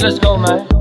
Let's go, man.